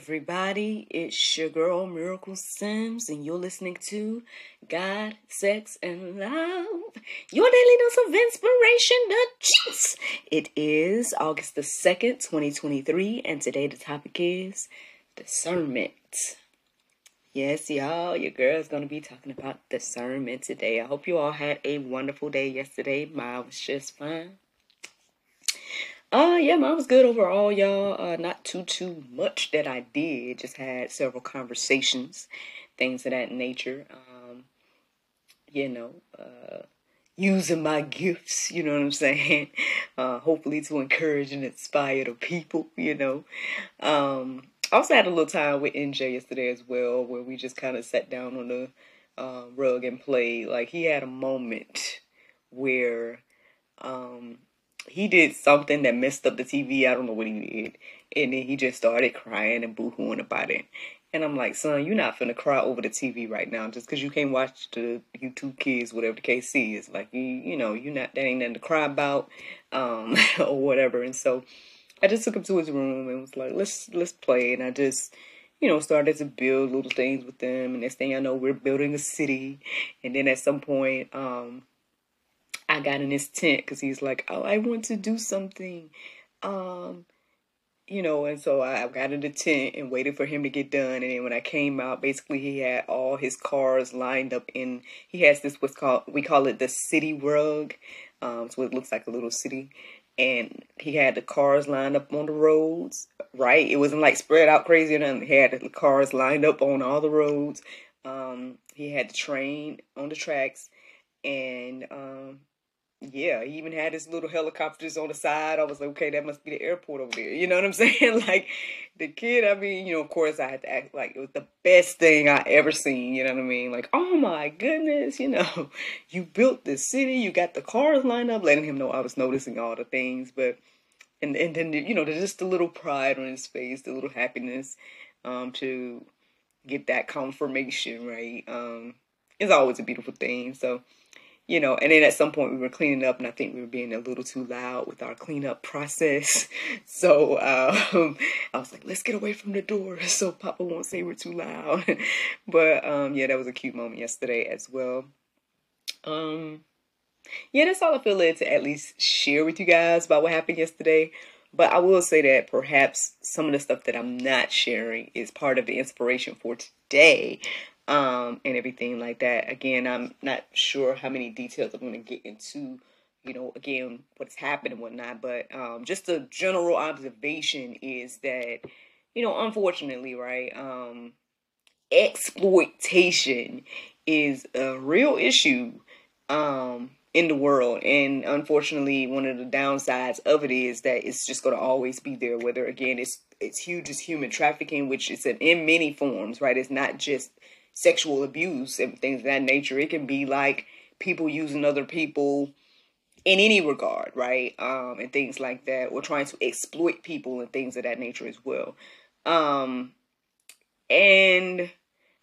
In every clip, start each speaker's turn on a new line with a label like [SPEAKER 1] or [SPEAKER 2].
[SPEAKER 1] Everybody. It's your girl Miracle Sims, and you're listening to God, Sex, and Love. Your daily dose of inspiration, the. It is August the 2nd, 2023, and today the topic is discernment. Yes, y'all, your girl's gonna be talking about discernment today. I hope you all had a wonderful day yesterday. Mine was just fine. Uh, yeah, mine was good overall, y'all. Uh, not too too much that I did. Just had several conversations, things of that nature. Um, you know, uh, using my gifts. You know what I'm saying? Uh, hopefully to encourage and inspire the people. You know. Um, I also had a little time with NJ yesterday as well, where we just kind of sat down on the uh, rug and played. Like he had a moment where. Um, he did something that messed up the TV. I don't know what he did. And then he just started crying and boo-hooing about it. And I'm like, son, you're not finna cry over the TV right now just because you can't watch the YouTube Kids, whatever the case is. Like, you, you know, you're not, that ain't nothing to cry about, um, or whatever. And so I just took him to his room and was like, let's, let's play. And I just, you know, started to build little things with them. And next thing I know, we're building a city. And then at some point, um, I got in his tent because he's like, oh, I want to do something. Um, you know, and so I got in the tent and waited for him to get done. And then when I came out, basically he had all his cars lined up in. He has this what's called we call it the city rug, um, so it looks like a little city. And he had the cars lined up on the roads, right? It wasn't like spread out crazy or nothing. He had the cars lined up on all the roads. Um, he had the train on the tracks, and um, yeah, he even had his little helicopters on the side. I was like, okay, that must be the airport over there. You know what I'm saying? like the kid, I mean, you know, of course I had to act like it was the best thing I ever seen. You know what I mean? Like, oh my goodness, you know, you built this city, you got the cars lined up, letting him know I was noticing all the things. But and and then you know, there's just the little pride on his face, the little happiness, um, to get that confirmation, right? Um, it's always a beautiful thing. So you know, and then at some point we were cleaning up, and I think we were being a little too loud with our cleanup process. So um, I was like, let's get away from the door so Papa won't say we're too loud. but um, yeah, that was a cute moment yesterday as well. Um, yeah, that's all I feel led to at least share with you guys about what happened yesterday. But I will say that perhaps some of the stuff that I'm not sharing is part of the inspiration for today um, and everything like that. Again, I'm not sure how many details I'm going to get into, you know, again, what's happened and whatnot, but um, just a general observation is that, you know, unfortunately, right, um, exploitation is a real issue um, in the world. And unfortunately, one of the downsides of it is that it's just going to always be there, whether, again, it's it's huge as human trafficking, which is in many forms, right? It's not just sexual abuse and things of that nature. It can be like people using other people in any regard, right? Um, and things like that, or trying to exploit people and things of that nature as well. Um, and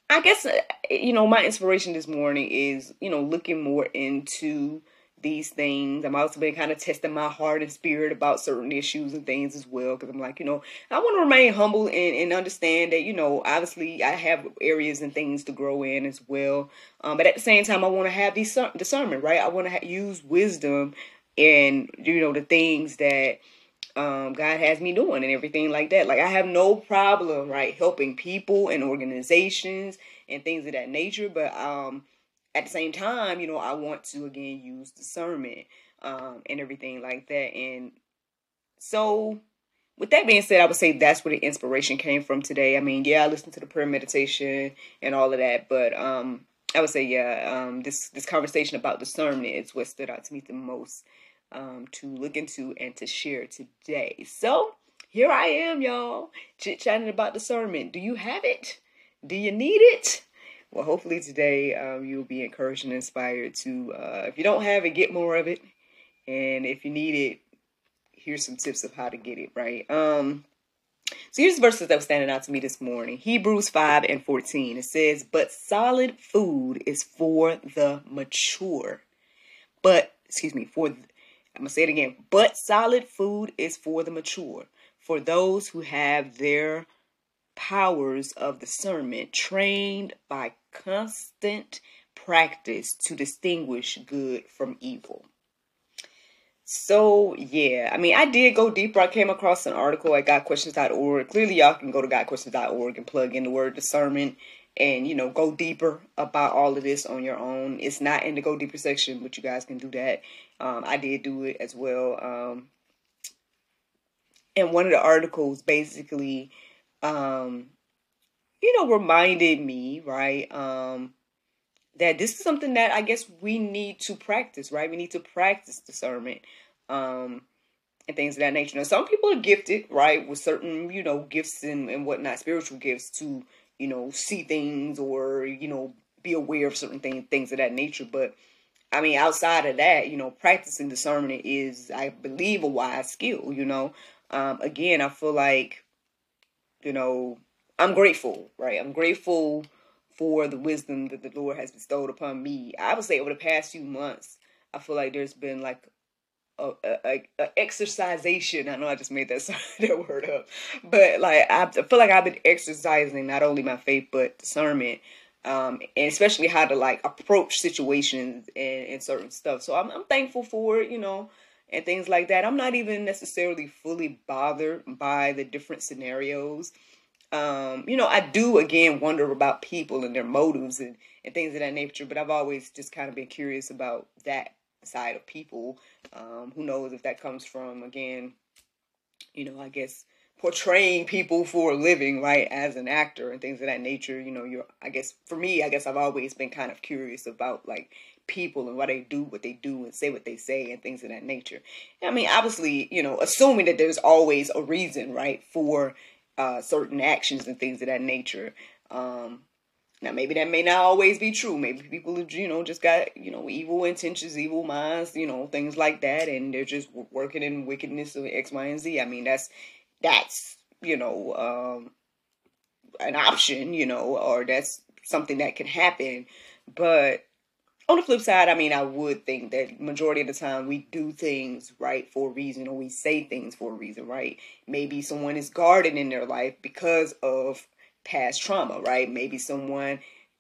[SPEAKER 1] I guess, uh, you know, my inspiration this morning is, you know, looking more into these things. I'm also been kind of testing my heart and spirit about certain issues and things as well. Because I'm like, you know, I want to remain humble and, and understand that, you know, obviously I have areas and things to grow in as well. Um, but at the same time, I want to have these discernment, right? I want to use wisdom and, you know, the things that um, God has me doing and everything like that. Like I have no problem, right, helping people and organizations and things of that nature. But um, at the same time, you know, I want to again use discernment um, and everything like that. And so, with that being said, I would say that's where the inspiration came from today. I mean, yeah, I listened to the prayer meditation and all of that, but um, I would say, yeah, um, this this conversation about discernment is what stood out to me the most um, to look into and to share today. So here I am, y'all, chit chatting about discernment. Do you have it? Do you need it? Well, hopefully today um, you'll be encouraged and inspired to, uh, if you don't have it, get more of it. And if you need it, here's some tips of how to get it, right? Um, so here's the verses that were standing out to me this morning. Hebrews 5 and 14. It says, But solid food is for the mature. But, excuse me, for, I'm going to say it again. But solid food is for the mature, for those who have their powers of discernment trained by constant practice to distinguish good from evil. So yeah, I mean, I did go deeper. I came across an article at GotQuestions.org. Clearly, y'all can go to GotQuestions.org and plug in the word discernment and you know go deeper about all of this on your own. It's not in the go deeper section, but you guys can do that. Um, I did do it as well. Um, and one of the articles basically um, you know, reminded me, right, um, that this is something that I guess we need to practice, right? We need to practice discernment um, and things of that nature. Now, some people are gifted, right, with certain, you know, gifts and, and whatnot, spiritual gifts to, you know, see things or, you know, be aware of certain things, things of that nature. But I mean, outside of that, you know, practicing discernment is, I believe, a wise skill, you know. Um, again, I feel like you know, I'm grateful, right? I'm grateful for the wisdom that the Lord has bestowed upon me. I would say over the past few months, I feel like there's been like a, a, a exercisation. I know I just made that that word up, but like I feel like I've been exercising not only my faith but discernment, um, and especially how to like approach situations and, and certain stuff. So I'm, I'm thankful for it, you know and things like that. I'm not even necessarily fully bothered by the different scenarios. Um, you know, I do again wonder about people and their motives and, and things of that nature, but I've always just kind of been curious about that side of people. Um, who knows if that comes from, again, you know, I guess portraying people for a living, right, as an actor and things of that nature. You know, you're, I guess, for me, I guess I've always been kind of curious about like people and why they do what they do and say what they say and things of that nature. I mean, obviously, you know, assuming that there's always a reason, right, for uh, certain actions and things of that nature. Um, now, maybe that may not always be true. Maybe people, you know, just got, you know, evil intentions, evil minds, you know, things like that, and they're just working in wickedness of X, Y, and Z. I mean, that's that's you know um, an option, you know, or that's something that can happen. But on the flip side, I mean, I would think that majority of the time we do things right for a reason, or we say things for a reason, right? Maybe someone is guarded in their life because of past trauma, right? Maybe someone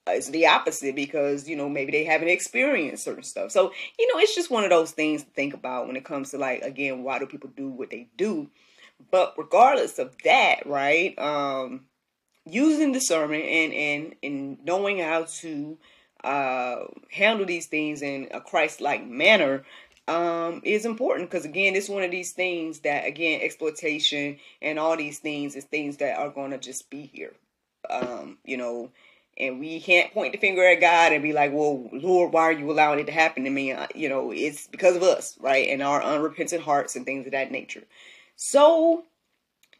[SPEAKER 1] is the opposite because you know maybe they haven't experienced certain stuff. So you know, it's just one of those things to think about when it comes to like again, why do people do what they do? But regardless of that, right? Um, using discernment and and and knowing how to uh, handle these things in a Christ-like manner um, is important because again, it's one of these things that again, exploitation and all these things is things that are going to just be here. Um, you know, and we can't point the finger at God and be like, "Well, Lord, why are you allowing it to happen to me?" Uh, you know, it's because of us, right, and our unrepentant hearts and things of that nature. So,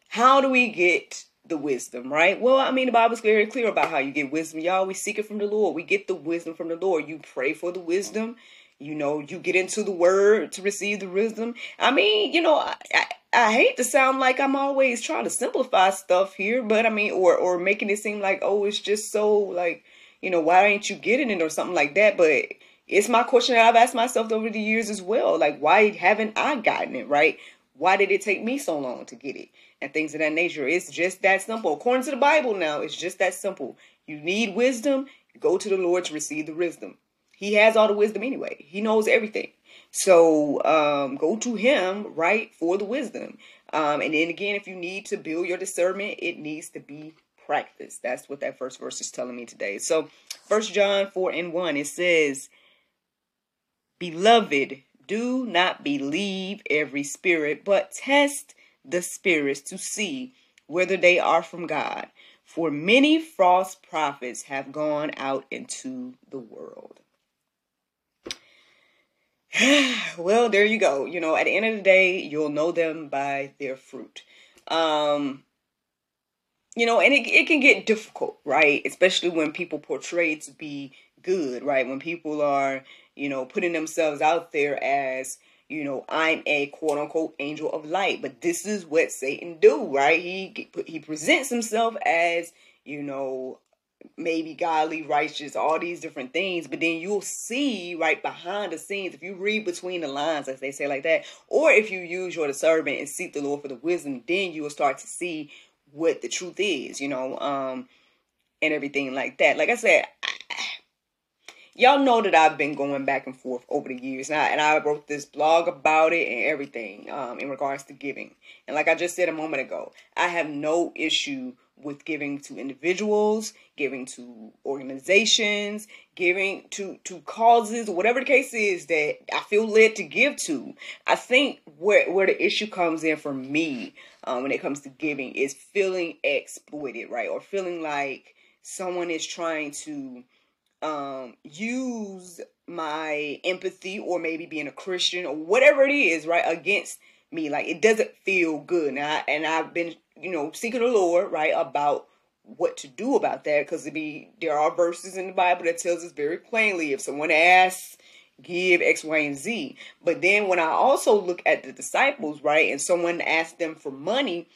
[SPEAKER 1] how do we get the wisdom, right? Well, I mean, the Bible's very clear about how you get wisdom. Y'all, we seek it from the Lord. We get the wisdom from the Lord. You pray for the wisdom. You know, you get into the word to receive the wisdom. I mean, you know, I, I, I hate to sound like I'm always trying to simplify stuff here, but I mean, or or making it seem like, oh, it's just so like, you know, why ain't you getting it or something like that? But it's my question that I've asked myself over the years as well. Like, why haven't I gotten it right? Why did it take me so long to get it? And things of that nature. It's just that simple. According to the Bible now, it's just that simple. You need wisdom, go to the Lord to receive the wisdom. He has all the wisdom anyway. He knows everything. So um, go to him, right, for the wisdom. Um, and then again, if you need to build your discernment, it needs to be practiced. That's what that first verse is telling me today. So First John 4 and 1, it says, Beloved, do not believe every spirit, but test the spirits to see whether they are from God. For many false prophets have gone out into the world. well, there you go. You know, at the end of the day, you'll know them by their fruit. Um, you know, and it, it can get difficult, right? Especially when people portray to be good, right? When people are, you know, putting themselves out there as, you know, I'm a quote unquote angel of light, but this is what Satan do, right? He he presents himself as, you know, maybe godly, righteous, all these different things, but then you'll see right behind the scenes if you read between the lines, as they say like that, or if you use your discernment and seek the Lord for the wisdom, then you will start to see what the truth is, you know, um, and everything like that. Like I said, y'all know that I've been going back and forth over the years, and I, and I wrote this blog about it and everything um, in regards to giving. And like I just said a moment ago, I have no issue with giving to individuals, giving to organizations, giving to to causes, whatever the case is that I feel led to give to. I think where where the issue comes in for me um, when it comes to giving is feeling exploited, right, or feeling like someone is trying to um, use my empathy or maybe being a Christian or whatever it is, right, against me. Like it doesn't feel good. And I and I've been, you know, seeking the Lord, right, about what to do about that because it be there are verses in the Bible that tells us very plainly if someone asks give X, Y, and Z. But then when I also look at the disciples, right, and someone asked them for money,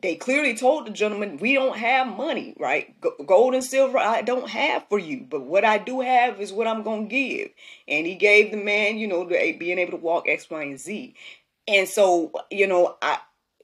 [SPEAKER 1] they clearly told the gentleman, we don't have money, right? Gold and silver I don't have for you, but what I do have is what I'm to give. And he gave the man, you know, the, being able to walk X, Y, and Z. And so, you know, I,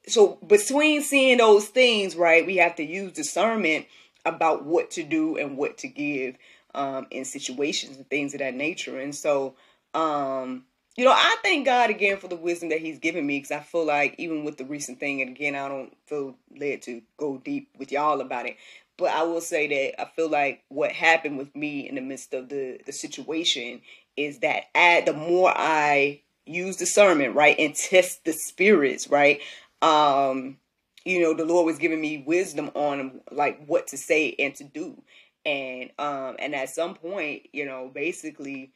[SPEAKER 1] so between seeing those things, right, we have to use discernment about what to do and what to give um, in situations and things of that nature. And so, um, you know, I thank God again for the wisdom that He's given me because I feel like even with the recent thing, and again, I don't feel led to go deep with y'all about it. But I will say that I feel like what happened with me in the midst of the the situation is that at the more I use discernment, right, and test the spirits, right, um, you know, the Lord was giving me wisdom on like what to say and to do, and um, and at some point, you know, basically,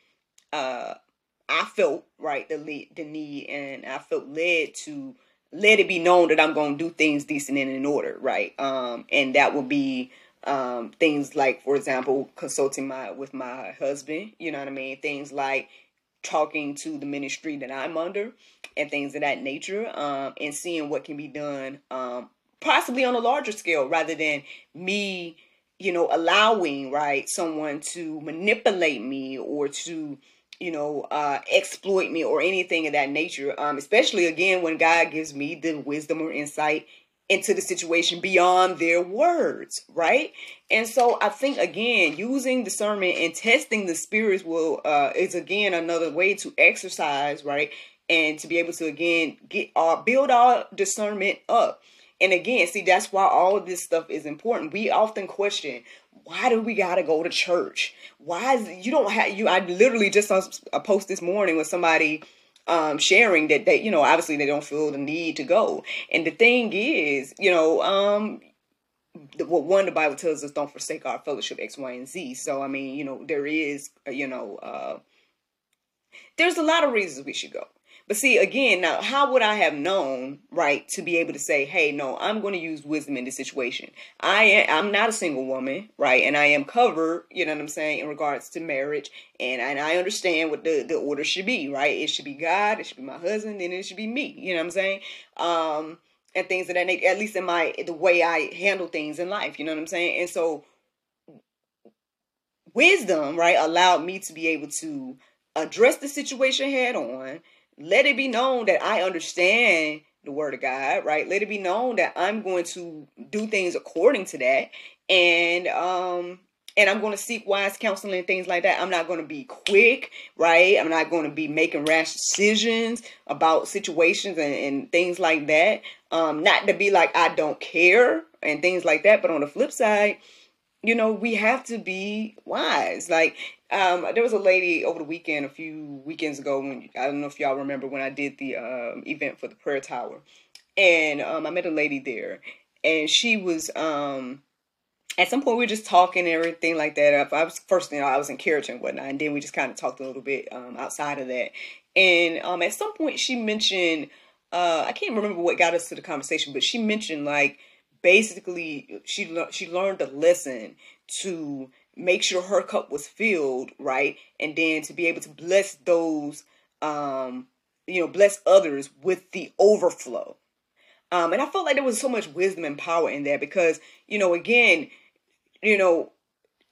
[SPEAKER 1] uh I felt right the lead, the need, and I felt led to let it be known that I'm going to do things decent and in order, right? Um, and that would be um, things like, for example, consulting my with my husband. You know what I mean? Things like talking to the ministry that I'm under, and things of that nature, um, and seeing what can be done, um, possibly on a larger scale, rather than me, you know, allowing right someone to manipulate me or to you know, uh, exploit me or anything of that nature. Um, especially again when God gives me the wisdom or insight into the situation beyond their words, right? And so I think again, using discernment and testing the spirits will uh, is again another way to exercise, right? And to be able to again get our build our discernment up. And again, see, that's why all of this stuff is important. We often question, why do we gotta go to church? Why is you don't have you? I literally just saw a post this morning with somebody um, sharing that they, you know, obviously they don't feel the need to go. And the thing is, you know, um, the, what one the Bible tells us, don't forsake our fellowship X, Y, and Z. So I mean, you know, there is, you know, uh, there's a lot of reasons we should go. But see, again, now, how would I have known, right, to be able to say, hey, no, I'm going to use wisdom in this situation? I am, I'm not a single woman, right, and I am covered, you know what I'm saying, in regards to marriage, and, and I understand what the, the order should be, right? It should be God, it should be my husband, and it should be me, you know what I'm saying? Um, and things of that nature, at least in my, the way I handle things in life, you know what I'm saying? And so, wisdom, right, allowed me to be able to address the situation head on, let it be known that I understand the word of God, right? Let it be known that I'm going to do things according to that. And um and I'm going to seek wise counseling and things like that. I'm not going to be quick, right? I'm not going to be making rash decisions about situations and, and things like that. Um, not to be like I don't care and things like that. But on the flip side, you know, we have to be wise. Like um, there was a lady over the weekend, a few weekends ago, when I don't know if y'all remember when I did the um, event for the prayer tower, and um, I met a lady there, and she was um, at some point we were just talking and everything like that. I was first, you know, I was encouraging and whatnot, and then we just kind of talked a little bit um, outside of that. And um, at some point, she mentioned, uh, I can't remember what got us to the conversation, but she mentioned like basically she she learned a lesson to make sure her cup was filled right, and then to be able to bless those, um, you know, bless others with the overflow. Um, and I felt like there was so much wisdom and power in that because, you know, again, you know,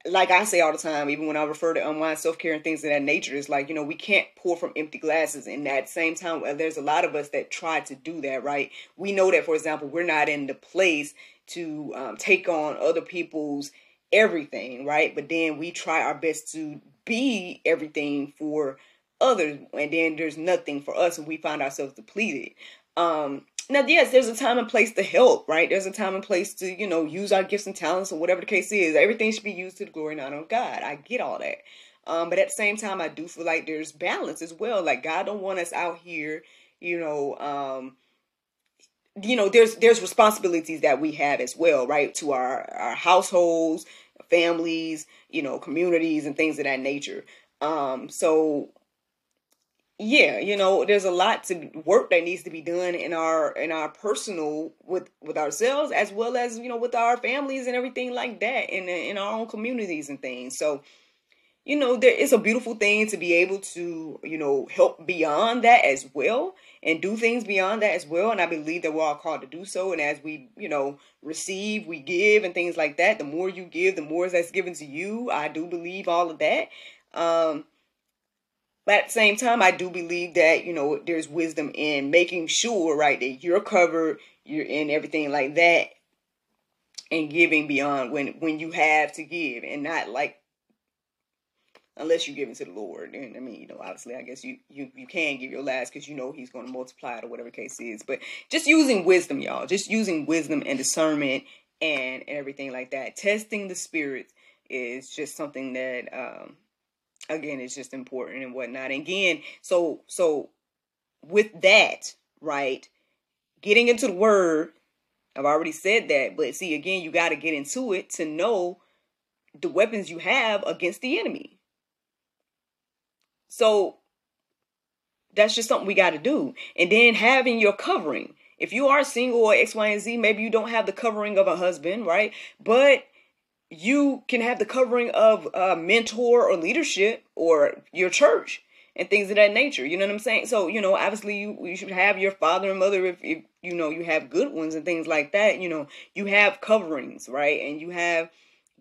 [SPEAKER 1] like I say all the time, even when I refer to unwind self care and things of that nature, it's like, you know, we can't pour from empty glasses. And at the same time, there's a lot of us that try to do that, right? We know that, for example, we're not in the place to um, take on other people's everything, right? But then we try our best to be everything for others. And then there's nothing for us and we find ourselves depleted. Um, now, yes, there's a time and place to help, right? There's a time and place to, you know, use our gifts and talents or whatever the case is. Everything should be used to the glory and honor of God. I get all that. Um, but at the same time, I do feel like there's balance as well. Like God don't want us out here, you know, um, you know, there's there's responsibilities that we have as well, right? To our our households, families, you know, communities and things of that nature. Um, so yeah you know there's a lot to work that needs to be done in our in our personal with with ourselves as well as you know with our families and everything like that in in our own communities and things so you know there is a beautiful thing to be able to you know help beyond that as well and do things beyond that as well. And i believe that we're all called to do so. And as we you know receive we give and things like that the more you give the more that's given to you. I do believe all of that. Um but at the same time, I do believe that, you know, there's wisdom in making sure, right, that you're covered, you're in everything like that, and giving beyond when when you have to give and not like unless you give it to the Lord. And I mean, you know, obviously, I guess you you you can give your last because you know He's going to multiply it or whatever case is. But just using wisdom, y'all, just using wisdom and discernment and everything like that. Testing the spirits is just something that um, again it's just important and whatnot and again so so with that right getting into the word i've already said that but see again you got to get into it to know the weapons you have against the enemy so that's just something we got to do and then having your covering if you are single or x y and z maybe you don't have the covering of a husband right but you can have the covering of a mentor or leadership or your church and things of that nature. You know what I'm saying? So, you know, obviously you, you should have your father and mother if, if you know you have good ones and things like that. You know, you have coverings, right? And you have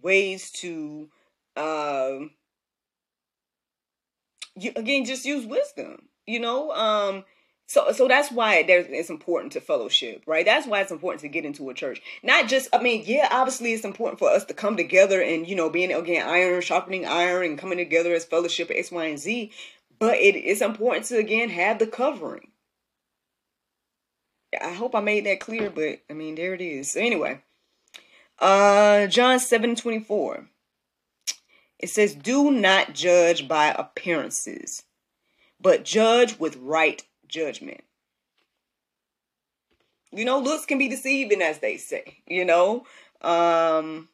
[SPEAKER 1] ways to um you again just use wisdom, you know? Um so, so that's why there's, it's important to fellowship, right? That's why it's important to get into a church. Not just, I mean, yeah, obviously it's important for us to come together and, you know, being, again, iron, sharpening iron and coming together as fellowship, X, Y, and Z. But it is important to, again, have the covering. I hope I made that clear, but I mean, there it is. So anyway, uh, John 7 24. It says, Do not judge by appearances, but judge with right judgment. You know, looks can be deceiving, as they say. You know, um,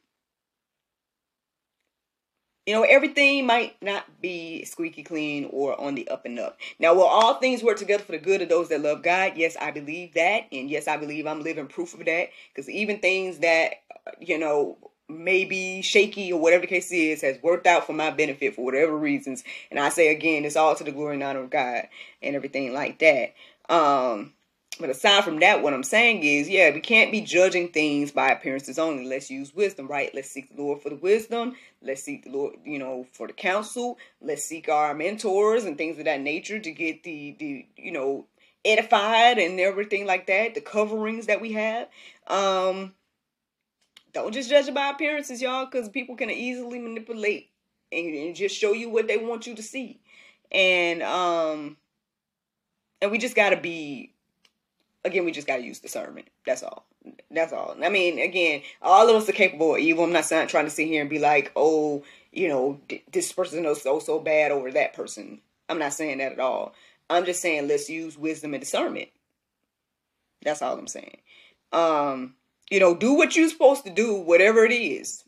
[SPEAKER 1] you know, everything might not be squeaky clean or on the up and up. Now, will all things work together for the good of those that love God? Yes, I believe that. And yes, I believe I'm living proof of that. Because even things that, you know, maybe shaky or whatever the case is has worked out for my benefit for whatever reasons. And I say again, it's all to the glory and honor of God and everything like that. Um, but aside from that, what I'm saying is, yeah, we can't be judging things by appearances only. Let's use wisdom, right? Let's seek the Lord for the wisdom. Let's seek the Lord, you know, for the counsel. Let's seek our mentors and things of that nature to get the the you know edified and everything like that. The coverings that we have. Um, don't just judge by appearances, y'all, because people can easily manipulate and, and just show you what they want you to see. And um and we just gotta be again, we just gotta use discernment. That's all. That's all. I mean, again, all of us are capable of evil. I'm not trying to sit here and be like, oh, you know, this person is so so bad over that person. I'm not saying that at all. I'm just saying let's use wisdom and discernment. That's all I'm saying. Um, you know, do what you're supposed to do, whatever it is.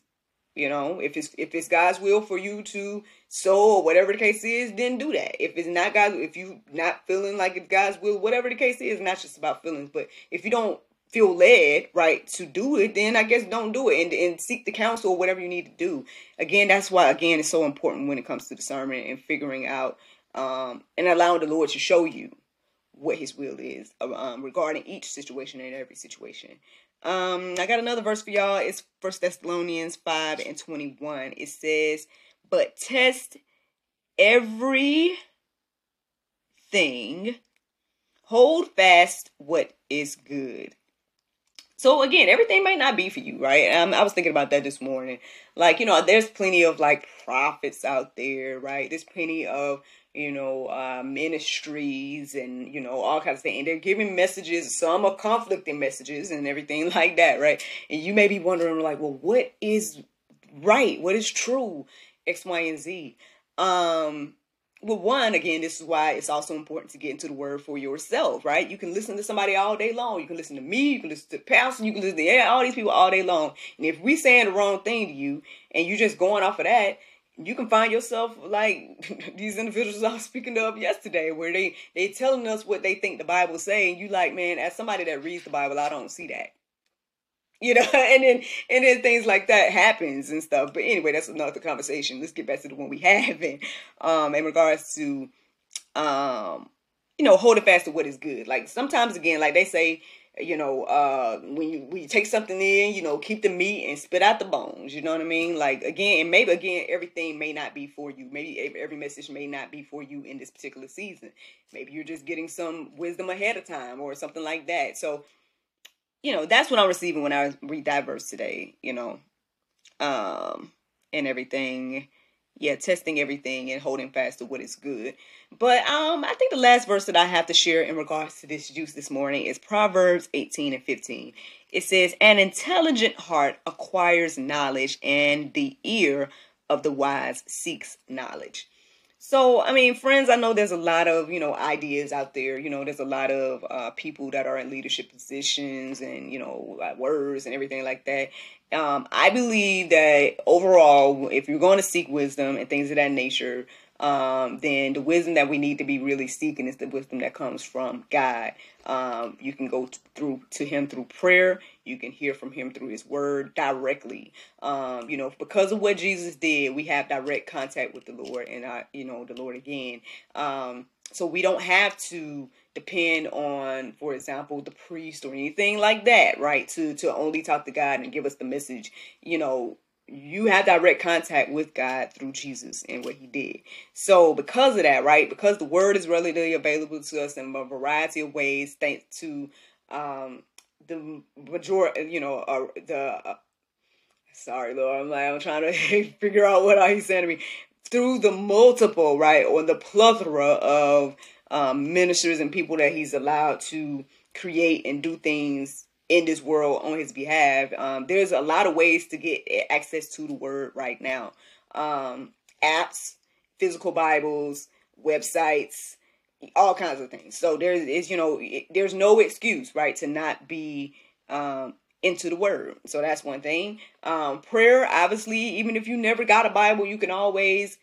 [SPEAKER 1] You know, if it's if it's God's will for you to sow or whatever the case is, then do that. If it's not God, if you not feeling like it's God's will, whatever the case is, not just about feelings, but if you don't feel led, right, to do it, then I guess don't do it and, and seek the counsel or whatever you need to do. Again, that's why again it's so important when it comes to discernment and figuring out um, and allowing the Lord to show you what His will is um, regarding each situation and every situation. Um, I got another verse for y'all. It's First Thessalonians five and twenty one. It says, "But test every thing, hold fast what is good." So again, everything might not be for you, right? Um, I was thinking about that this morning. Like, you know, there's plenty of like prophets out there, right? There's plenty of you know, uh, ministries and, you know, all kinds of things. And they're giving messages, some are conflicting messages and everything like that, right? And you may be wondering, like, well, what is right? What is true? X, Y, and Z. Um, well, one, again, this is why it's also important to get into the word for yourself, right? You can listen to somebody all day long. You can listen to me. You can listen to Pastor. You can listen to yeah, all these people all day long. And if we're saying the wrong thing to you and you're just going off of that, you can find yourself like these individuals I was speaking of yesterday, where they they telling us what they think the Bible say, and you like, man, as somebody that reads the Bible, I don't see that. You know, and then and then things like that happens and stuff. But anyway, that's another conversation. Let's get back to the one we having, um, in regards to um, you know, holding fast to what is good. Like sometimes again, like they say, you know, uh, when you when you take something in, you know, keep the meat and spit out the bones. You know what I mean? Like again, and maybe again, everything may not be for you. Maybe every message may not be for you in this particular season. Maybe you're just getting some wisdom ahead of time or something like that. So, you know, that's what I'm receiving when I read that verse today. You know, um, and everything yeah, testing everything and holding fast to what is good. But um, I think the last verse that I have to share in regards to this juice this morning is Proverbs 18 and 15. It says, An intelligent heart acquires knowledge, and the ear of the wise seeks knowledge. So, I mean, friends, I know there's a lot of, you know, ideas out there. You know, there's a lot of uh, people that are in leadership positions and, you know, words and everything like that. Um, I believe that overall, if you're going to seek wisdom and things of that nature, um, then the wisdom that we need to be really seeking is the wisdom that comes from God. Um, you can go t- through to Him through prayer. You can hear from Him through His Word directly. Um, you know, because of what Jesus did, we have direct contact with the Lord, and I, you know, the Lord again. Um, so we don't have to depend on, for example, the priest or anything like that, right? To to only talk to God and give us the message. You know, you have direct contact with God through Jesus and what He did. So because of that, right? Because the Word is readily available to us in a variety of ways, thanks to um, the majority, you know, uh, the. Uh, sorry, Lord, I'm like I'm trying to figure out what He's saying to me through the multiple, right, or the plethora of um, ministers and people that he's allowed to create and do things in this world on his behalf. Um, there's a lot of ways to get access to the word right now. Um, apps, physical Bibles, websites, all kinds of things. So there's you know there's no excuse right to not be um, into the word. So that's one thing. Um, prayer, obviously, even if you never got a Bible, you can always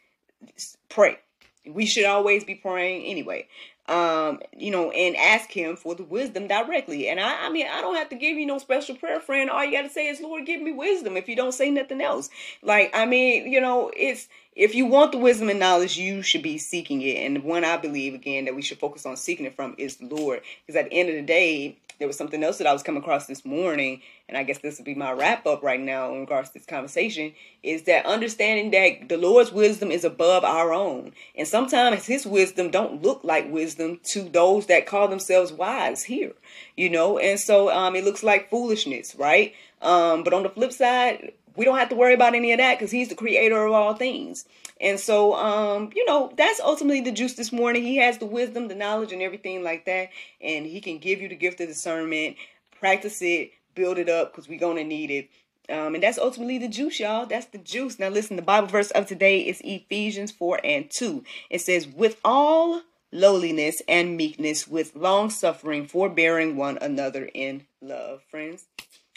[SPEAKER 1] pray. We should always be praying anyway. Um, you know, and ask him for the wisdom directly. And I, I mean, I don't have to give you no special prayer, friend. All you got to say is, Lord, give me wisdom. If you don't say nothing else, like, I mean, you know, it's, if you want the wisdom and knowledge, you should be seeking it. And the one I believe, again, that we should focus on seeking it from is the Lord. Because at the end of the day, there was something else that I was coming across this morning, and I guess this would be my wrap up right now in regards to this conversation, is that understanding that the Lord's wisdom is above our own. And sometimes his wisdom don't look like wisdom to those that call themselves wise here, you know, and so um, it looks like foolishness, right? Um, but on the flip side, we don't have to worry about any of that because he's the creator of all things. And so, um, you know, that's ultimately the juice this morning. He has the wisdom, the knowledge, and everything like that. And he can give you the gift of discernment. Practice it, build it up because we're going to need it. Um, and that's ultimately the juice, y'all. That's the juice. Now, listen, the Bible verse of today is Ephesians 4 and 2. It says, With all lowliness and meekness, with long suffering, forbearing one another in love. Friends,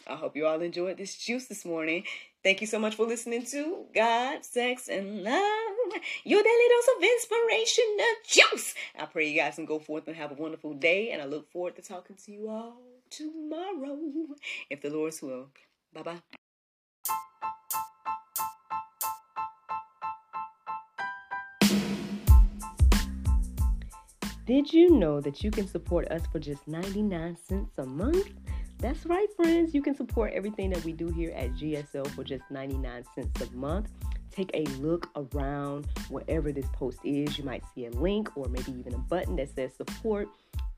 [SPEAKER 1] I hope you all enjoyed this juice this morning. Thank you so much for listening to God, Sex, and Love, your daily dose of inspirational juice. I pray you guys can go forth and have a wonderful day, and I look forward to talking to you all tomorrow, if the Lord's will. Bye bye. Did you know that you can support us for just 99 cents a month? That's right, friends. You can support everything that we do here at GSL for just 99 cents a month. Take a look around wherever this post is. You might see a link or maybe even a button that says support.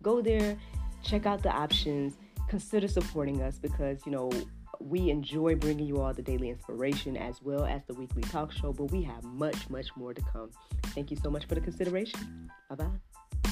[SPEAKER 1] Go there, check out the options, consider supporting us because, you know, we enjoy bringing you all the daily inspiration as well as the weekly talk show, but we have much, much more to come. Thank you so much for the consideration. Bye bye.